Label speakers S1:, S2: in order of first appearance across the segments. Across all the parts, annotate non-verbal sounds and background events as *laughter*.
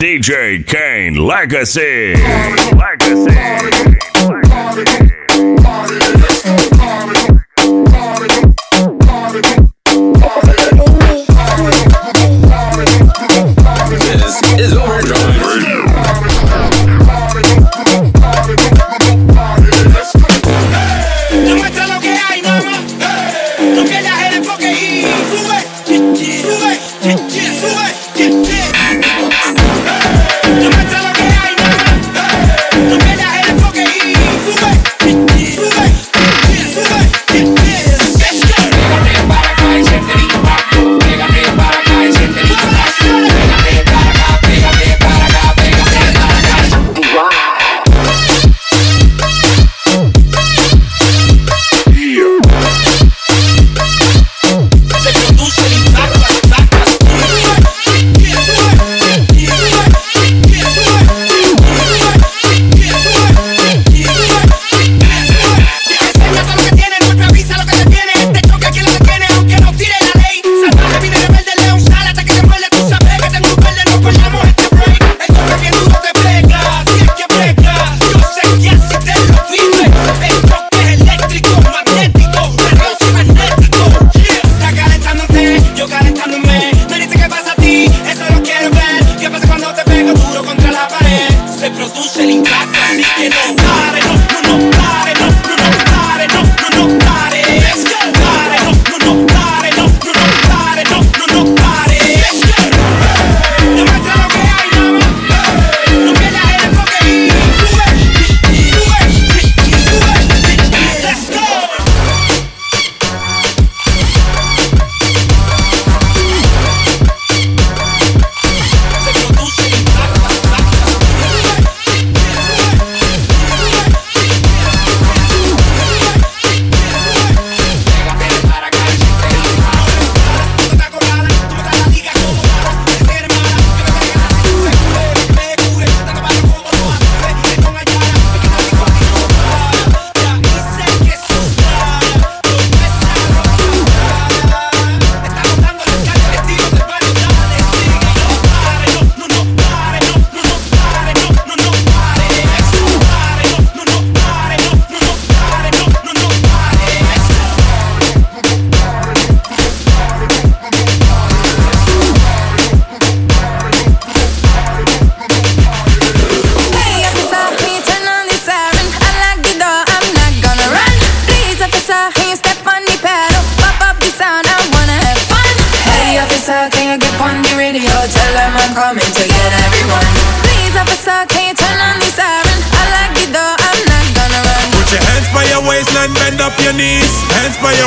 S1: DJ Kaine Legacy. Legacy.
S2: Legacy.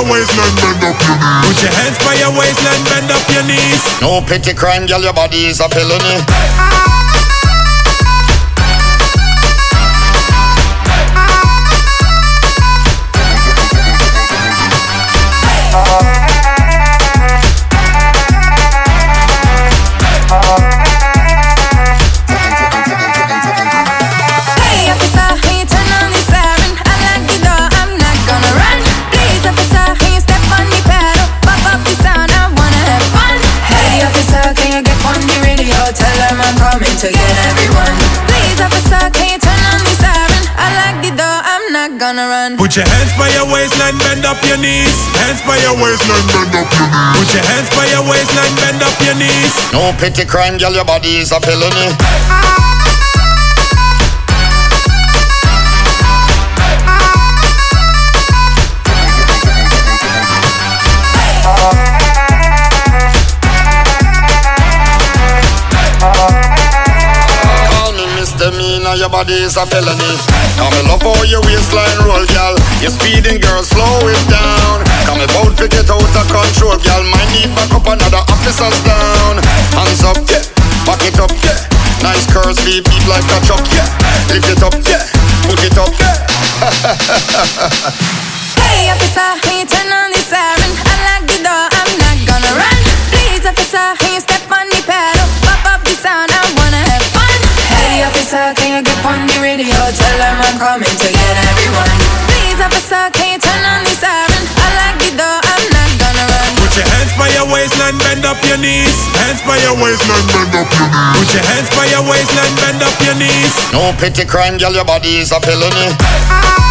S2: your waistline, bend up your knees. Put your hands by your waistline, bend up your knees.
S3: No pity crime, girl, your body is a felony.
S4: Ah. you get on the radio, tell them I'm coming to get everyone. Please, officer, can you turn on the siren? I like the door, I'm not gonna run.
S2: Put your hands by your waistline, bend up your knees. Hands by your waistline, bend up your knees. Put your hands by your waistline, bend up your knees.
S3: No pity crime, girl, your body is a felony. Ah. body is a felony. Come me love all your waistline roll, gal. You're speeding, girl, slow it down. Come me bout to get out of control, gal. Might need back up another officer's down. Hands up, yeah. Pack it up, yeah. Nice curves, beep, beep like a truck, yeah. Lift it up, yeah. Put it up, yeah. *laughs*
S4: hey, officer.
S2: bend up your knees. Hands by your waistline, bend up your knees. Put your hands by your waistline, bend up your knees.
S3: No pity crime, girl, your body is a felony.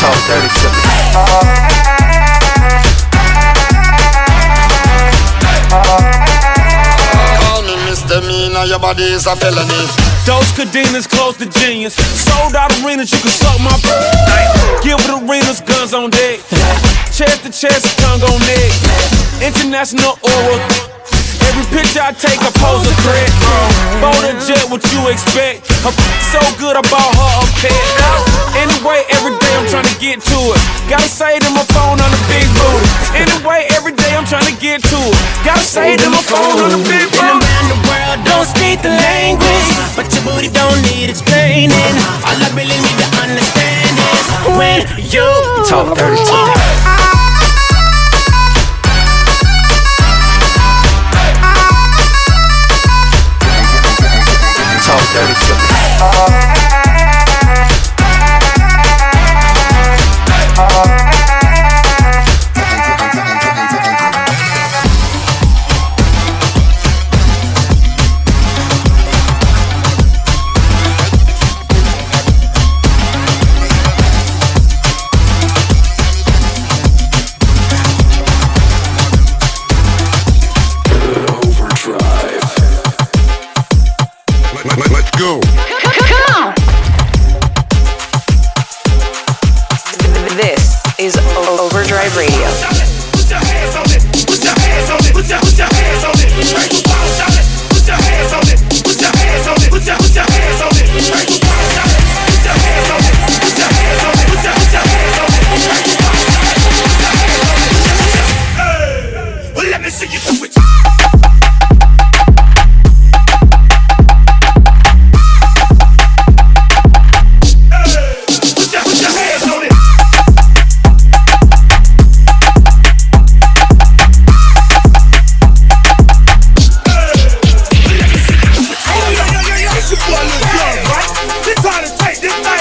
S5: talk dirty to me.
S3: Misdemeanor, your body is a felony.
S6: Those cadenas close to genius. Sold out arenas, you can suck my. Gilbert arenas, guns on deck. Chest to chest, tongue on neck. International oral. Every picture I take, I pose a threat. Bold a jet, what you expect? Her so good, I bought her a pet. Anyway, every day I'm trying to get to it. Gotta say to my phone on the big booty. Anyway, every day I'm trying to get to it. Gotta say to my phone on the big
S7: Been
S6: booty.
S7: around the world, don't speak the language. But your booty don't need explaining. All I really need to understand is when you
S5: You talk dirty to me.
S8: Take this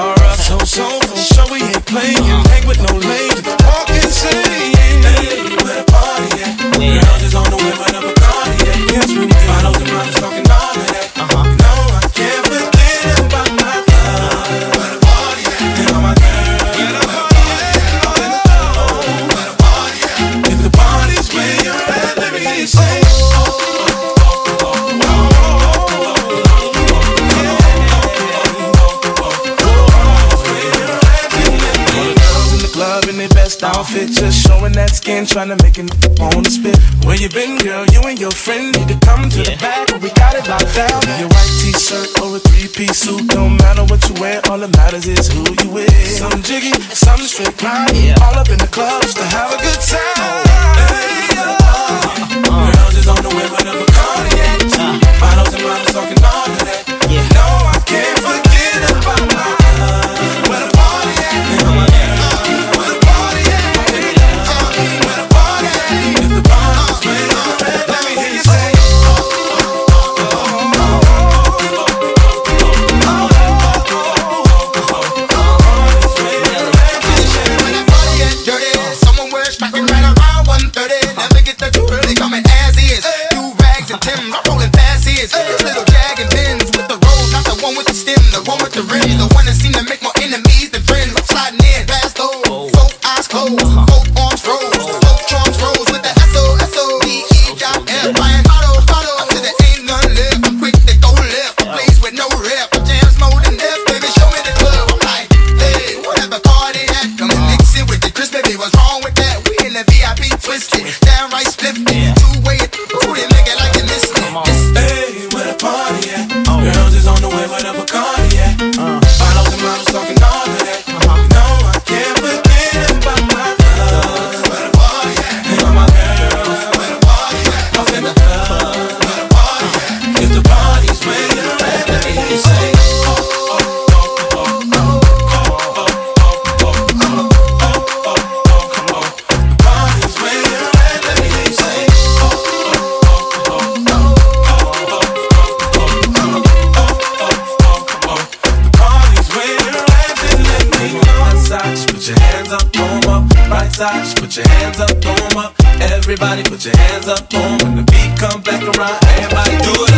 S6: up. So, so, so we ain't playing. Hang with no lady. trying to make it on the spit. Where you been, girl? You and your friend need to come to yeah. the back. We got it locked down. Your white t-shirt or a three-piece suit. No matter what you wear, all that matters is who you with. Some jiggy, some straight grind. Yeah. All up in the club just to have a good time. Hey, oh. uh, Girls is on the way,
S8: but never
S6: call yet. Uh. Bottles and bottles talking all of that. Yeah. No, I can't forget. Everybody put your hands up on when the beat come back around. Everybody do it.